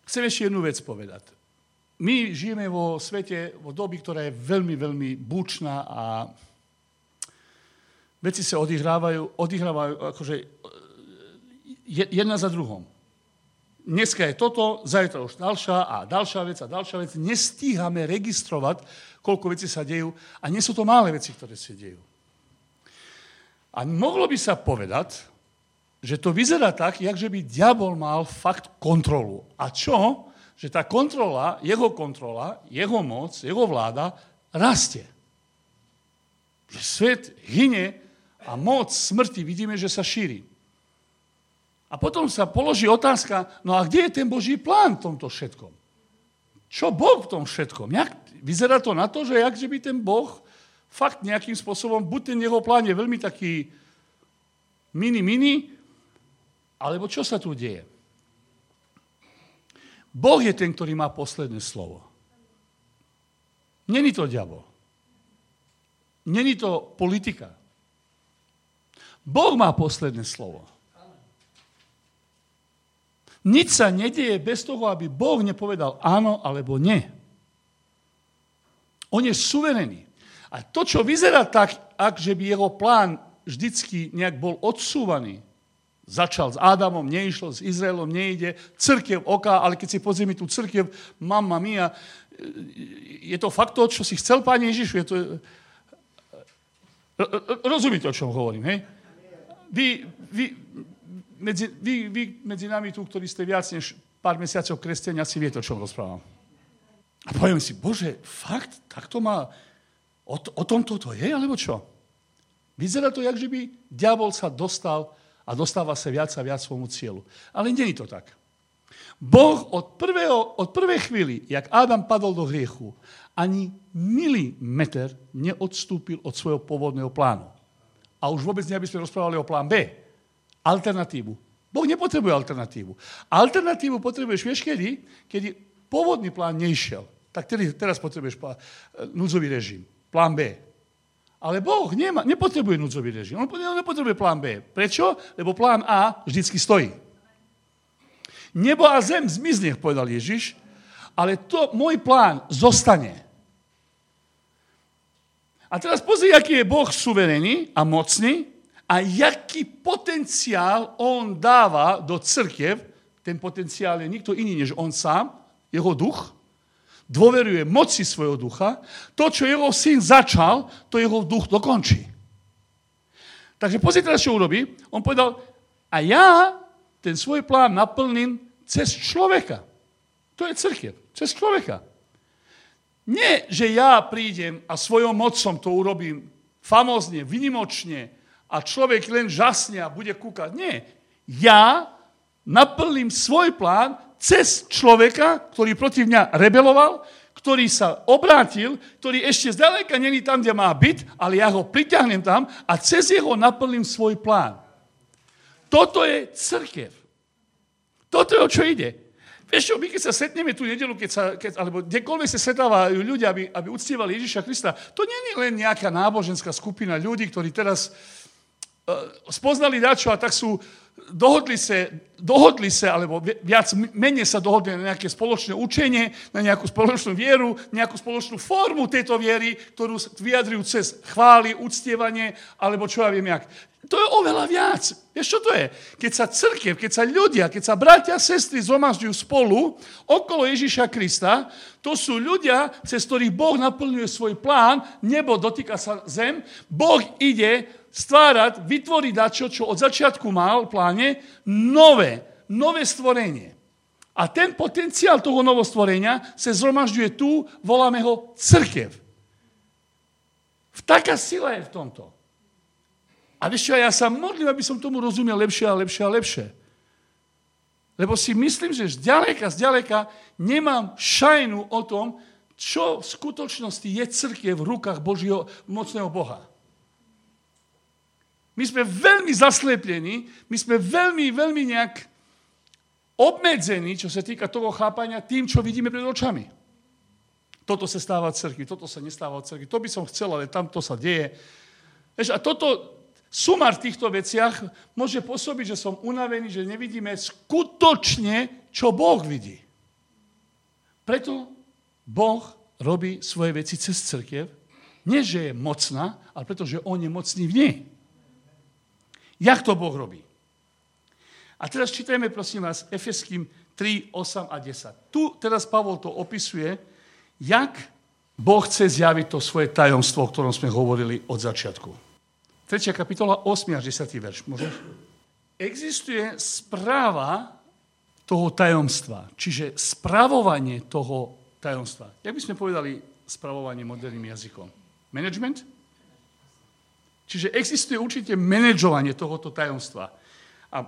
Speaker 1: chcem ešte jednu vec povedať. My žijeme vo svete, vo dobi, ktorá je veľmi, veľmi bučná a veci sa odihrávajú, odihrávajú akože jedna za druhom. Dneska je toto, zajtra už ďalšia a ďalšia vec a ďalšia vec. Nestíhame registrovať, koľko vecí sa dejú a nie sú to malé veci, ktoré sa dejú. A mohlo by sa povedať, že to vyzerá tak, jak že by diabol mal fakt kontrolu. A čo? Že tá kontrola, jeho kontrola, jeho moc, jeho vláda rastie. Že svet hyne a moc smrti vidíme, že sa šíri. A potom sa položí otázka, no a kde je ten Boží plán v tomto všetkom? Čo Boh v tom všetkom? Jak, vyzerá to na to, že jak že by ten Boh fakt nejakým spôsobom, buď ten jeho plán je veľmi taký mini, mini, alebo čo sa tu deje? Boh je ten, ktorý má posledné slovo. Není to diabol. Není to politika. Boh má posledné slovo. Nič sa nedieje bez toho, aby Boh nepovedal áno alebo nie. On je suverený. A to, čo vyzerá tak, ak že by jeho plán vždycky nejak bol odsúvaný, začal s Ádomom, neišlo, s Izraelom nejde, crkev oka, ale keď si pozrieme tú crkev, mamma mia, je to fakt to, čo si chcel, Pane Ježišu, je to... Rozumíte, o čom hovorím, hej? Vy, vy, medzi, vy, vy medzi nami tu, ktorí ste viac než pár mesiacov kresťania, si viete, o čom rozprávam. A poviem si, Bože, fakt, tak to má O, o tom toto je, alebo čo? Vyzerá to, jak že by diabol sa dostal a dostáva sa viac a viac svojmu cieľu. Ale nie je to tak. Boh od, prvého, od prvej chvíli, jak Adam padol do hriechu, ani milimeter neodstúpil od svojho pôvodného plánu. A už vôbec nie, aby sme rozprávali o plán B. Alternatívu. Boh nepotrebuje alternatívu. Alternatívu potrebuješ, vieš kedy? Kedy pôvodný plán nešiel. Tak teraz potrebuješ núdzový režim plán B. Ale Boh nemá, nepotrebuje núdzový režim. On nepotrebuje plán B. Prečo? Lebo plán A vždycky stojí. Nebo a zem zmizne, povedal Ježiš, ale to môj plán zostane. A teraz pozri, aký je Boh suverénny a mocný a jaký potenciál on dáva do církev. Ten potenciál je nikto iný než on sám, jeho duch. Dôveruje moci svojho ducha. To, čo jeho syn začal, to jeho duch dokončí. Takže pozri teraz, čo urobí. On povedal, a ja ten svoj plán naplním cez človeka. To je církev, cez človeka. Nie, že ja prídem a svojou mocom to urobím famózne, vynimočne a človek len žasne a bude kúkať. Nie. Ja naplním svoj plán cez človeka, ktorý proti mňa rebeloval, ktorý sa obrátil, ktorý ešte zďaleka není tam, kde má byť, ale ja ho priťahnem tam a cez jeho naplním svoj plán. Toto je crkev. Toto je o čo ide. Vieš čo, my keď sa setneme tú nedelu, keď sa, keď, alebo kdekoľvek sa stretávajú ľudia, aby, aby uctievali Ježiša Krista, to nie je len nejaká náboženská skupina ľudí, ktorí teraz uh, spoznali dačo a tak sú, dohodli sa, dohodli sa, alebo viac menej sa dohodli na nejaké spoločné učenie, na nejakú spoločnú vieru, nejakú spoločnú formu tejto viery, ktorú vyjadrujú cez chvály, uctievanie, alebo čo ja viem jak. To je oveľa viac. Vieš, čo to je? Keď sa církev, keď sa ľudia, keď sa bratia a sestry zomažďujú spolu okolo Ježíša Krista, to sú ľudia, cez ktorých Boh naplňuje svoj plán, nebo dotýka sa zem, Boh ide stvárať, vytvoriť dačo, čo od začiatku mal v pláne, nové, nové stvorenie. A ten potenciál toho novostvorenia sa zhromažďuje tu, voláme ho církev. Taká sila je v tomto. A vieš čo, ja sa modlím, aby som tomu rozumel lepšie a lepšie a lepšie. Lebo si myslím, že zďaleka, zďaleka nemám šajnu o tom, čo v skutočnosti je církev v rukách Božieho mocného Boha. My sme veľmi zaslepení, my sme veľmi, veľmi nejak obmedzení, čo sa týka toho chápania tým, čo vidíme pred očami. Toto sa stáva v cerkvi, toto sa nestáva v cerkvi, to by som chcel, ale tamto sa deje. a toto, sumár v týchto veciach môže pôsobiť, že som unavený, že nevidíme skutočne, čo Boh vidí. Preto Boh robí svoje veci cez crkiev, nie že je mocná, ale pretože On je mocný v nej. Jak to Boh robí? A teraz čítajme, prosím vás, Efeským 3, 8 a 10. Tu teraz Pavol to opisuje, jak Boh chce zjaviť to svoje tajomstvo, o ktorom sme hovorili od začiatku. 3. kapitola, 8 až 10. verš. Môžeš? Existuje správa toho tajomstva, čiže spravovanie toho tajomstva. Jak by sme povedali spravovanie moderným jazykom? Management? Čiže existuje určite manažovanie tohoto tajomstva. A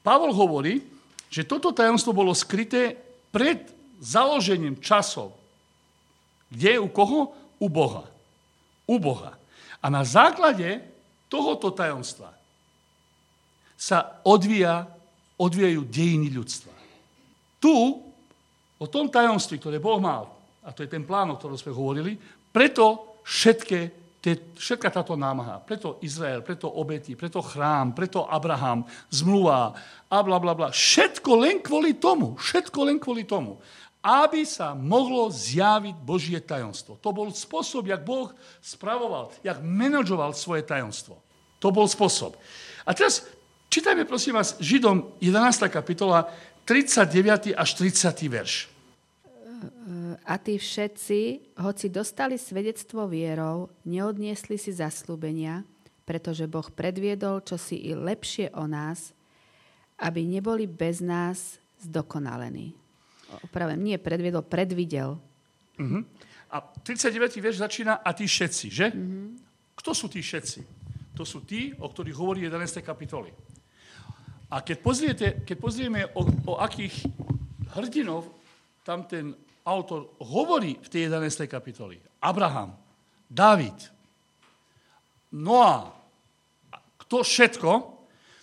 Speaker 1: Pavol hovorí, že toto tajomstvo bolo skryté pred založením časov. Kde? U koho? U Boha. U Boha. A na základe tohoto tajomstva sa odvíja, odvíjajú dejiny ľudstva. Tu, o tom tajomstve, ktoré Boh mal, a to je ten plán, o ktorom sme hovorili, preto všetké, te, všetka táto námaha, preto Izrael, preto obety, preto chrám, preto Abraham, zmluva a bla bla bla. Všetko len kvôli tomu, všetko len kvôli tomu aby sa mohlo zjaviť Božie tajomstvo. To bol spôsob, jak Boh spravoval, jak manažoval svoje tajomstvo. To bol spôsob. A teraz čítajme, prosím vás, Židom 11. kapitola, 39. až 30. verš.
Speaker 2: A tí všetci, hoci dostali svedectvo vierou, neodniesli si zaslúbenia, pretože Boh predviedol čosi i lepšie o nás, aby neboli bez nás zdokonalení opravím, nie predviedol, predvidel.
Speaker 1: Uh-huh. A 39. verš začína a tí všetci, že? Uh-huh. Kto sú tí všetci? To sú tí, o ktorých hovorí 11. kapitoly. A keď, pozriete, keď pozrieme, o, o akých hrdinov tam ten autor hovorí v tej 11. kapitoli. Abraham, David, Noá, kto všetko,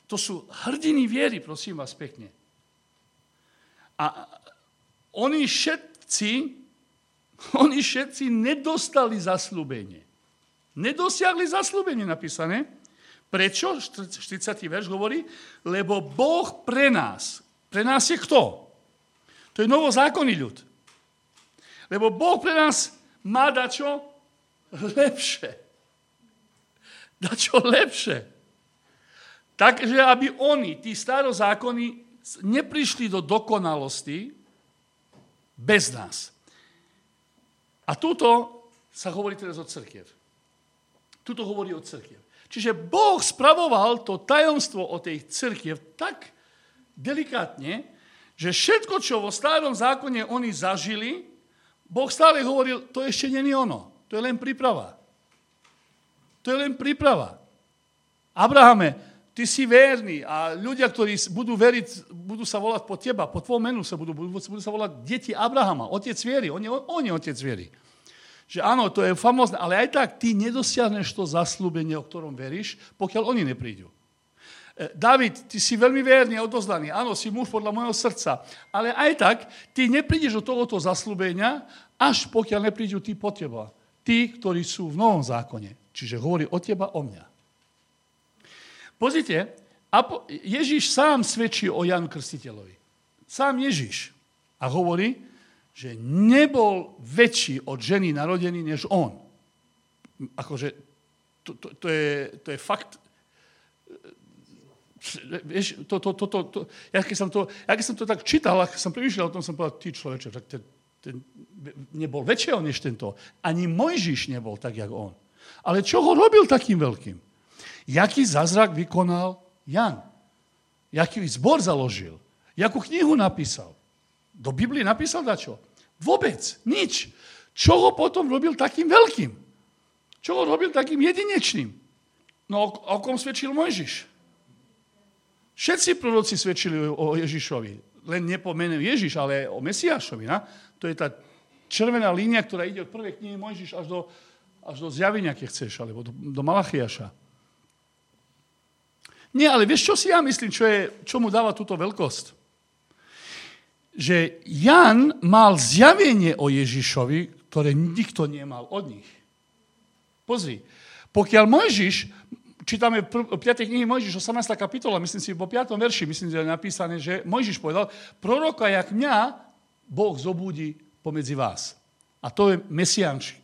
Speaker 1: to sú hrdiny viery, prosím vás pekne. A oni všetci, oni všetci nedostali zaslúbenie. Nedosiahli zaslúbenie napísané. Prečo? 40. verš hovorí, lebo Boh pre nás. Pre nás je kto? To je novozákonný ľud. Lebo Boh pre nás má dačo lepšie. Na čo lepšie? Takže aby oni, tí starozákony, neprišli do dokonalosti bez nás. A tuto sa hovorí teraz o cerkiev. Tuto hovorí o cerkiev. Čiže Boh spravoval to tajomstvo o tej cerkiev tak delikátne, že všetko, čo vo starom zákone oni zažili, Boh stále hovoril, to ešte není ono. To je len príprava. To je len príprava. Abrahame, ty si verný a ľudia, ktorí budú veriť, budú sa volať po teba, po tvojom menu sa budú, budú, budú sa volať deti Abrahama, otec viery, on je, on je otec viery. Že áno, to je famózne, ale aj tak ty nedosiahneš to zaslúbenie, o ktorom veríš, pokiaľ oni neprídu. E, David, ty si veľmi verný a odoznaný. Áno, si muž podľa môjho srdca. Ale aj tak, ty neprídeš do tohoto zaslúbenia, až pokiaľ neprídu tí po teba. Tí, ktorí sú v novom zákone. Čiže hovorí o teba, o mňa. Pozrite, Ježiš sám svedčí o Jan Krstiteľovi. Sám Ježiš. A hovorí, že nebol väčší od ženy narodený než on. Akože to, to, to, je, to je fakt vieš, to, to, to, to, to, ja, keď som to, ja keď som to tak čítal, keď som premýšľal o tom, som povedal, ty človeče, tak ten, ten nebol väčšieho než tento. Ani Mojžiš nebol tak, jak on. Ale čo ho robil takým veľkým? Jaký zázrak vykonal Jan? Jaký zbor založil? Jakú knihu napísal? Do Biblie napísal dačo? Vôbec, nič. Čo ho potom robil takým veľkým? Čo ho robil takým jedinečným? No o kom svedčil Mojžiš? Všetci proroci svedčili o Ježišovi. Len nepomenujú Ježiš, ale o Mesiášovi. Na? To je tá červená línia, ktorá ide od prvej knihy Mojžiš až do, až do zjavenia, keď chceš, alebo do, do Malachiaša. Nie, ale vieš, čo si ja myslím, čo, je, čo mu dáva túto veľkosť? Že Jan mal zjavenie o Ježišovi, ktoré nikto nemal od nich. Pozri, pokiaľ Mojžiš čítame v 5. knihy Mojžiš, 18. kapitola, myslím si, po 5. verši, myslím, že je napísané, že Mojžiš povedal, proroka jak mňa Boh zobudí pomedzi vás. A to je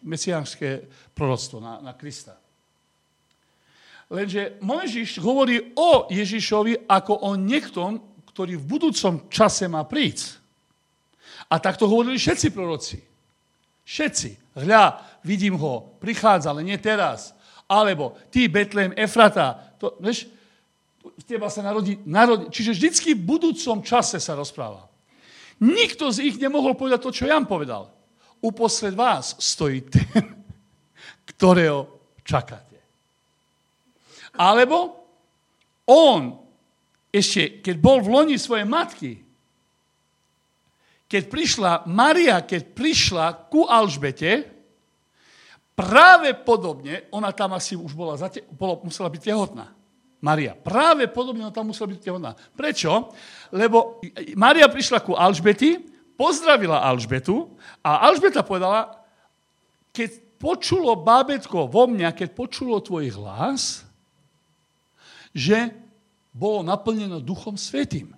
Speaker 1: mesiánske proroctvo na, na Krista. Lenže Mojžiš hovorí o Ježišovi ako o niektom, ktorý v budúcom čase má prísť. A takto hovorili všetci proroci. Všetci. Hľa, vidím ho, prichádza, ale nie teraz. Alebo ty, Betlém, Efrata, to, vieš, z teba sa narodí, narodí. Čiže vždycky v budúcom čase sa rozpráva. Nikto z ich nemohol povedať to, čo Jan povedal. Uposred vás stojí ten, ktorého čakáte. Alebo on ešte, keď bol v loni svojej matky, keď prišla Maria, keď prišla ku Alžbete, Práve podobne, ona tam asi už bola, zate, bolo, musela byť tehotná. Maria. Práve podobne ona tam musela byť tehotná. Prečo? Lebo Maria prišla ku Alžbety, pozdravila Alžbetu a Alžbeta povedala, keď počulo bábetko vo mňa, keď počulo tvoj hlas, že bolo naplnené Duchom Svetým.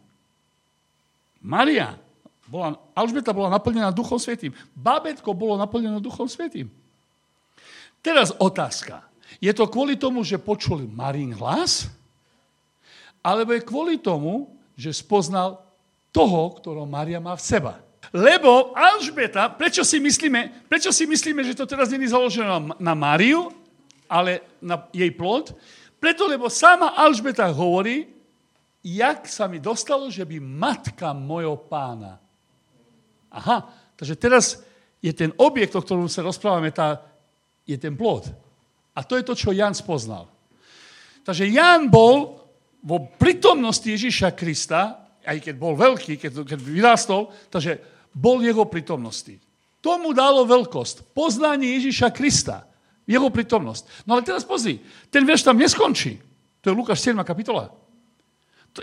Speaker 1: Maria, bola, Alžbeta bola naplnená Duchom Svetým. Bábetko bolo naplnené Duchom Svetým. Teraz otázka. Je to kvôli tomu, že počul Marín hlas? Alebo je kvôli tomu, že spoznal toho, ktorého Maria má v seba? Lebo Alžbeta, prečo si myslíme, prečo si myslíme že to teraz není založené na Máriu, ale na jej plod? Preto, lebo sama Alžbeta hovorí, jak sa mi dostalo, že by matka mojho pána. Aha, takže teraz je ten objekt, o ktorom sa rozprávame, tá, je ten plod. A to je to, čo Jan spoznal. Takže Jan bol vo prítomnosti Ježíša Krista, aj keď bol veľký, keď, keď vyrástol, takže bol jeho prítomnosti. Tomu dalo veľkosť. Poznanie Ježíša Krista. Jeho prítomnosť. No ale teraz pozri, ten verš tam neskončí. To je Lukáš 7. kapitola.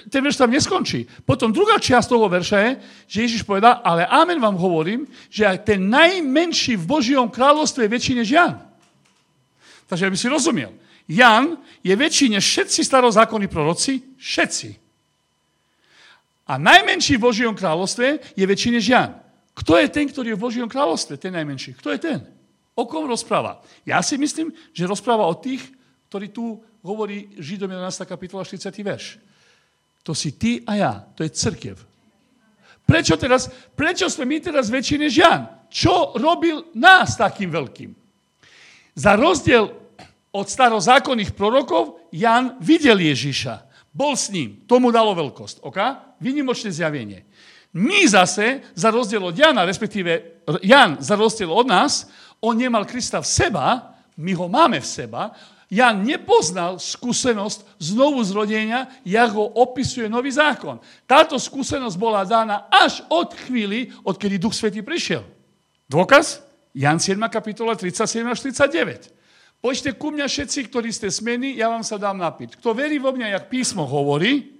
Speaker 1: Ten verš tam neskončí. Potom druhá časť toho verša je, že Ježiš povedal, ale amen vám hovorím, že aj ten najmenší v Božíom kráľovstve je väčší než Jan. Takže aby si rozumiel. Jan je väčší než všetci starozákonní proroci, všetci. A najmenší v Božíom kráľovstve je väčší než Jan. Kto je ten, ktorý je v Božíom kráľovstve? Ten najmenší. Kto je ten? O kom rozpráva? Ja si myslím, že rozpráva o tých, ktorí tu hovorí Židom 11. kapitola 40. verš. To si ty a ja. To je crkev. Prečo, teraz, prečo sme my teraz väčší než Jan? Čo robil nás takým veľkým? Za rozdiel od starozákonných prorokov Jan videl Ježiša. Bol s ním. Tomu dalo veľkosť. OK? Vynimočné zjavenie. My zase, za rozdiel od Jana, respektíve Jan za rozdiel od nás, on nemal Krista v seba, my ho máme v seba, Jan nepoznal skúsenosť znovu zrodenia, jak ho opisuje nový zákon. Táto skúsenosť bola dána až od chvíli, odkedy Duch Svetý prišiel. Dôkaz? Jan 7. kapitola 37 až 39. Poďte ku mňa všetci, ktorí ste smení, ja vám sa dám napiť. Kto verí vo mňa, jak písmo hovorí,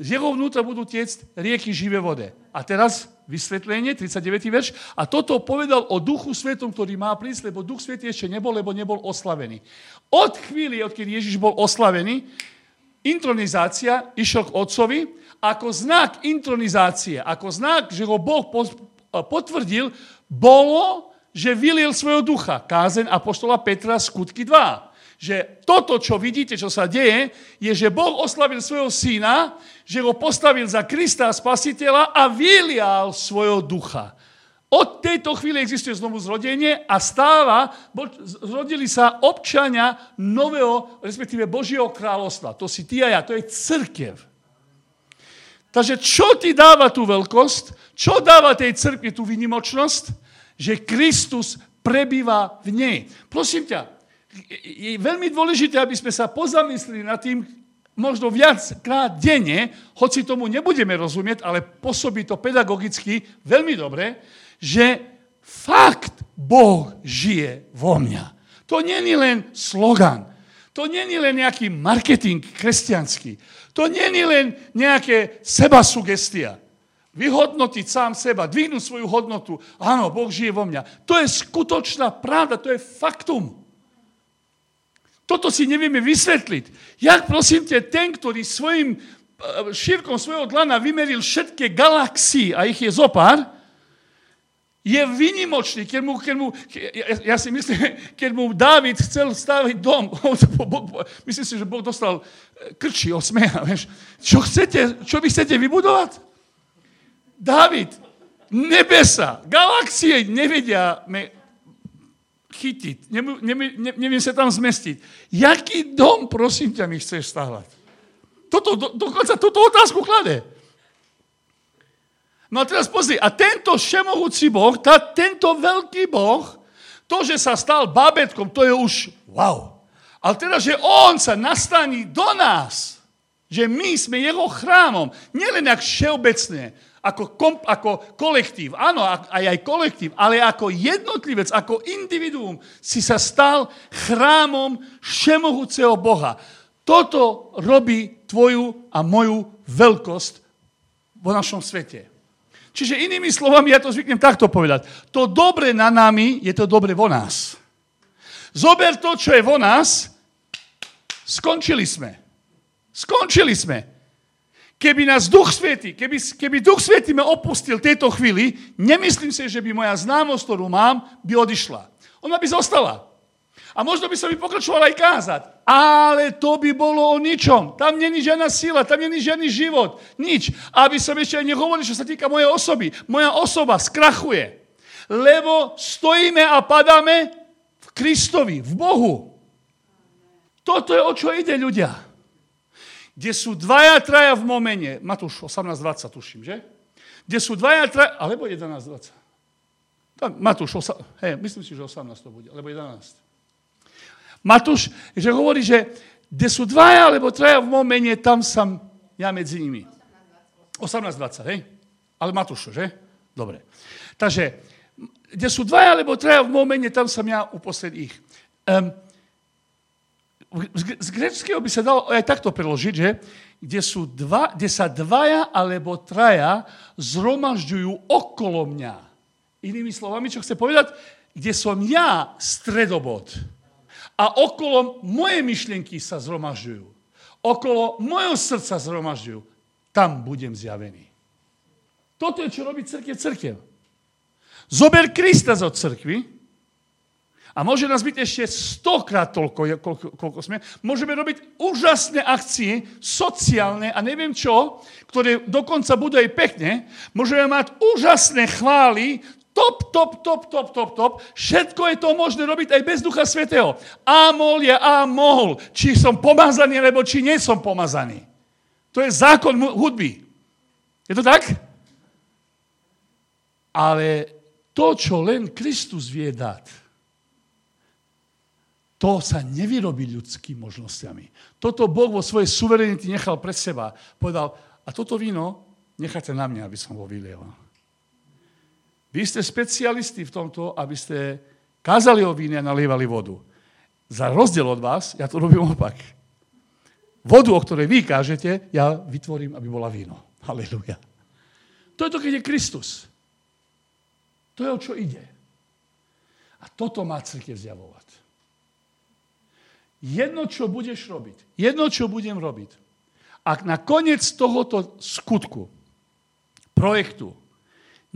Speaker 1: z jeho vnútra budú tiecť rieky živé vode. A teraz vysvetlenie, 39. verš. A toto povedal o Duchu Svetom, ktorý má prísť, lebo Duch Svetý ešte nebol, lebo nebol oslavený. Od chvíli, odkedy Ježiš bol oslavený, intronizácia išiel k Otcovi ako znak intronizácie, ako znak, že ho Boh potvrdil, bolo že vylil svojho ducha. Kázen Apoštola Petra, skutky 2. Že toto, čo vidíte, čo sa deje, je, že Boh oslavil svojho syna, že ho postavil za Krista Spasiteľa a vylial svojho ducha. Od tejto chvíle existuje znovu zrodenie a stáva, zrodili sa občania nového, respektíve Božieho kráľovstva. To si ty a ja, to je církev. Takže čo ti dáva tú veľkosť? Čo dáva tej cirkvi tú vynimočnosť? Že Kristus prebýva v nej. Prosím ťa, je veľmi dôležité, aby sme sa pozamyslili nad tým, možno viackrát denne, hoci tomu nebudeme rozumieť, ale pôsobí to pedagogicky veľmi dobre, že fakt Boh žije vo mňa. To není len slogan, to není len nejaký marketing kresťanský, to není len nejaké sebasugestia vyhodnotiť sám seba, dvihnúť svoju hodnotu. Áno, Boh žije vo mňa. To je skutočná pravda, to je faktum. Toto si nevieme vysvetliť. Jak prosím te, ten, ktorý svojim eh, šírkom svojho dlana vymeril všetky galaxie, a ich je zopár, je vynimočný, keď mu, keď mu ja, ja si myslím, keď mu Dávid chcel staviť dom, myslím si, že Boh dostal eh, krči od smeja, vieš. Čo chcete, čo vy chcete vybudovať? David, nebesa, galaxie nevedia me chytiť. Neviem, ne, neviem sa tam zmestiť. Jaký dom, prosím ťa, mi chceš stavať? Toto, do, dokonca túto otázku klade. No a teraz pozri, a tento všemohúci Boh, tá, tento veľký Boh, to, že sa stal bábetkom, to je už wow. Ale teraz, že on sa nastaní do nás, že my sme jeho chrámom, nielen ak všeobecne, ako, kom, ako kolektív, áno, aj aj kolektív, ale ako jednotlivec, ako individuum si sa stal chrámom všemohúceho Boha. Toto robí tvoju a moju veľkosť vo našom svete. Čiže inými slovami, ja to zvyknem takto povedať. To dobre na nami je to dobre vo nás. Zober to, čo je vo nás, skončili sme. Skončili sme. Keby nás Duch Svetý, keby, keby Duch Svetý ma opustil tejto chvíli, nemyslím si, že by moja známosť, ktorú mám, by odišla. Ona by zostala. A možno by som mi pokračoval aj kázať. Ale to by bolo o ničom. Tam není žiadna sila, tam není žiadny život. Nič. Aby som ešte aj nehovoril, čo sa týka mojej osoby. Moja osoba skrachuje. Lebo stojíme a padáme v Kristovi, v Bohu. Toto je o čo ide ľudia kde sú dvaja, traja v momene. Matúš 18.20, tuším, že? Kde sú dvaja, traja, alebo 11.20. Tam, Matúš, osa, hej, myslím si, že 18 to bude, alebo 11. Matúš, že hovorí, že kde sú dvaja, alebo traja v momene, tam som ja medzi nimi. 18.20, hej? Ale Matúš, že? Dobre. Takže, kde sú dvaja, alebo traja v momene, tam som ja uprostred ich. Um, z greckého by sa dalo aj takto preložiť, že kde, sú dva, kde sa dvaja alebo traja zhromažďujú okolo mňa. Inými slovami, čo chce povedať, kde som ja stredobod. A okolo moje myšlienky sa zhromažďujú. Okolo mojho srdca zhromažďujú. Tam budem zjavený. Toto je, čo robí crkev crkev. Zober Krista zo crkvy A môže nás byť ešte stokrát toľko, koľko, koľko sme. Môžeme robiť úžasné akcie, sociálne a neviem čo, ktoré dokonca budú aj pekne. Môžeme mať úžasné chvály, top, top, top, top, top, top. Všetko je to možné robiť aj bez Ducha Svetého. Amol je amol. Či som pomazaný, alebo či nie som pomazaný. To je zákon hudby. Je to tak? Ale to, čo len Kristus vie dať, to sa nevyrobí ľudskými možnosťami. Toto Boh vo svojej suverenity nechal pre seba. Povedal, a toto víno necháte na mňa, aby som ho vylieval. Vy ste specialisti v tomto, aby ste kázali o víne a nalievali vodu. Za rozdiel od vás, ja to robím opak. Vodu, o ktorej vy kážete, ja vytvorím, aby bola víno. Halleluja. To je to, keď je Kristus. To je, o čo ide. A toto má církev zjavovať. Jedno, čo budeš robiť, jedno, čo budem robiť, ak na koniec tohoto skutku, projektu,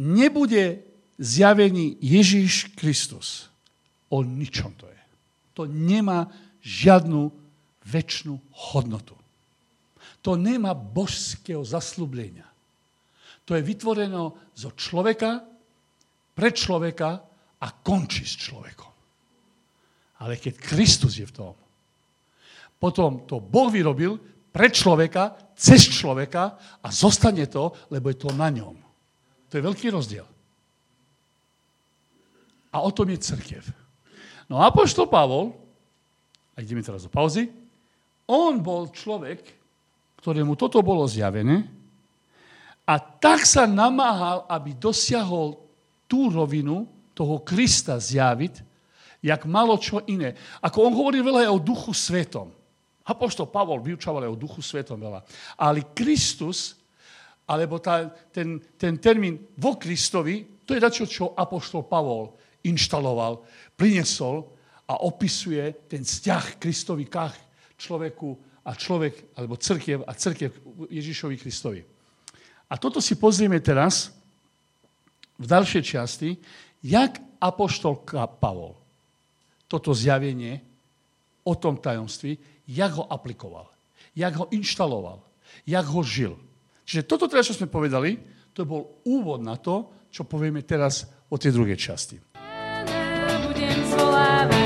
Speaker 1: nebude zjavený Ježíš Kristus, o ničom to je. To nemá žiadnu väčšinu hodnotu. To nemá božského zaslúblenia. To je vytvoreno zo človeka, pre človeka a končí s človekom. Ale keď Kristus je v tom, potom to Boh vyrobil pre človeka, cez človeka a zostane to, lebo je to na ňom. To je veľký rozdiel. A o tom je církev. No a Apoštol Pavol, a ideme teraz do pauzy, on bol človek, ktorému toto bolo zjavené a tak sa namáhal, aby dosiahol tú rovinu toho Krista zjaviť, jak malo čo iné. Ako on hovorí veľa aj o duchu svetom. Apoštol Pavol vyučoval o duchu svetom veľa. Ale Kristus, alebo tá, ten, ten termín vo Kristovi, to je dačo, čo Apoštol Pavol inštaloval, prinesol a opisuje ten vzťah Kristovi k človeku a človek, alebo crkiev a crkiev Ježišovi Kristovi. A toto si pozrieme teraz v ďalšej časti, jak Apoštol Pavol toto zjavenie o tom tajomství, jak ho aplikoval, jak ho inštaloval, jak ho žil. Čiže toto teraz, čo sme povedali, to bol úvod na to, čo povieme teraz o tej druhej časti. Budem zvolávať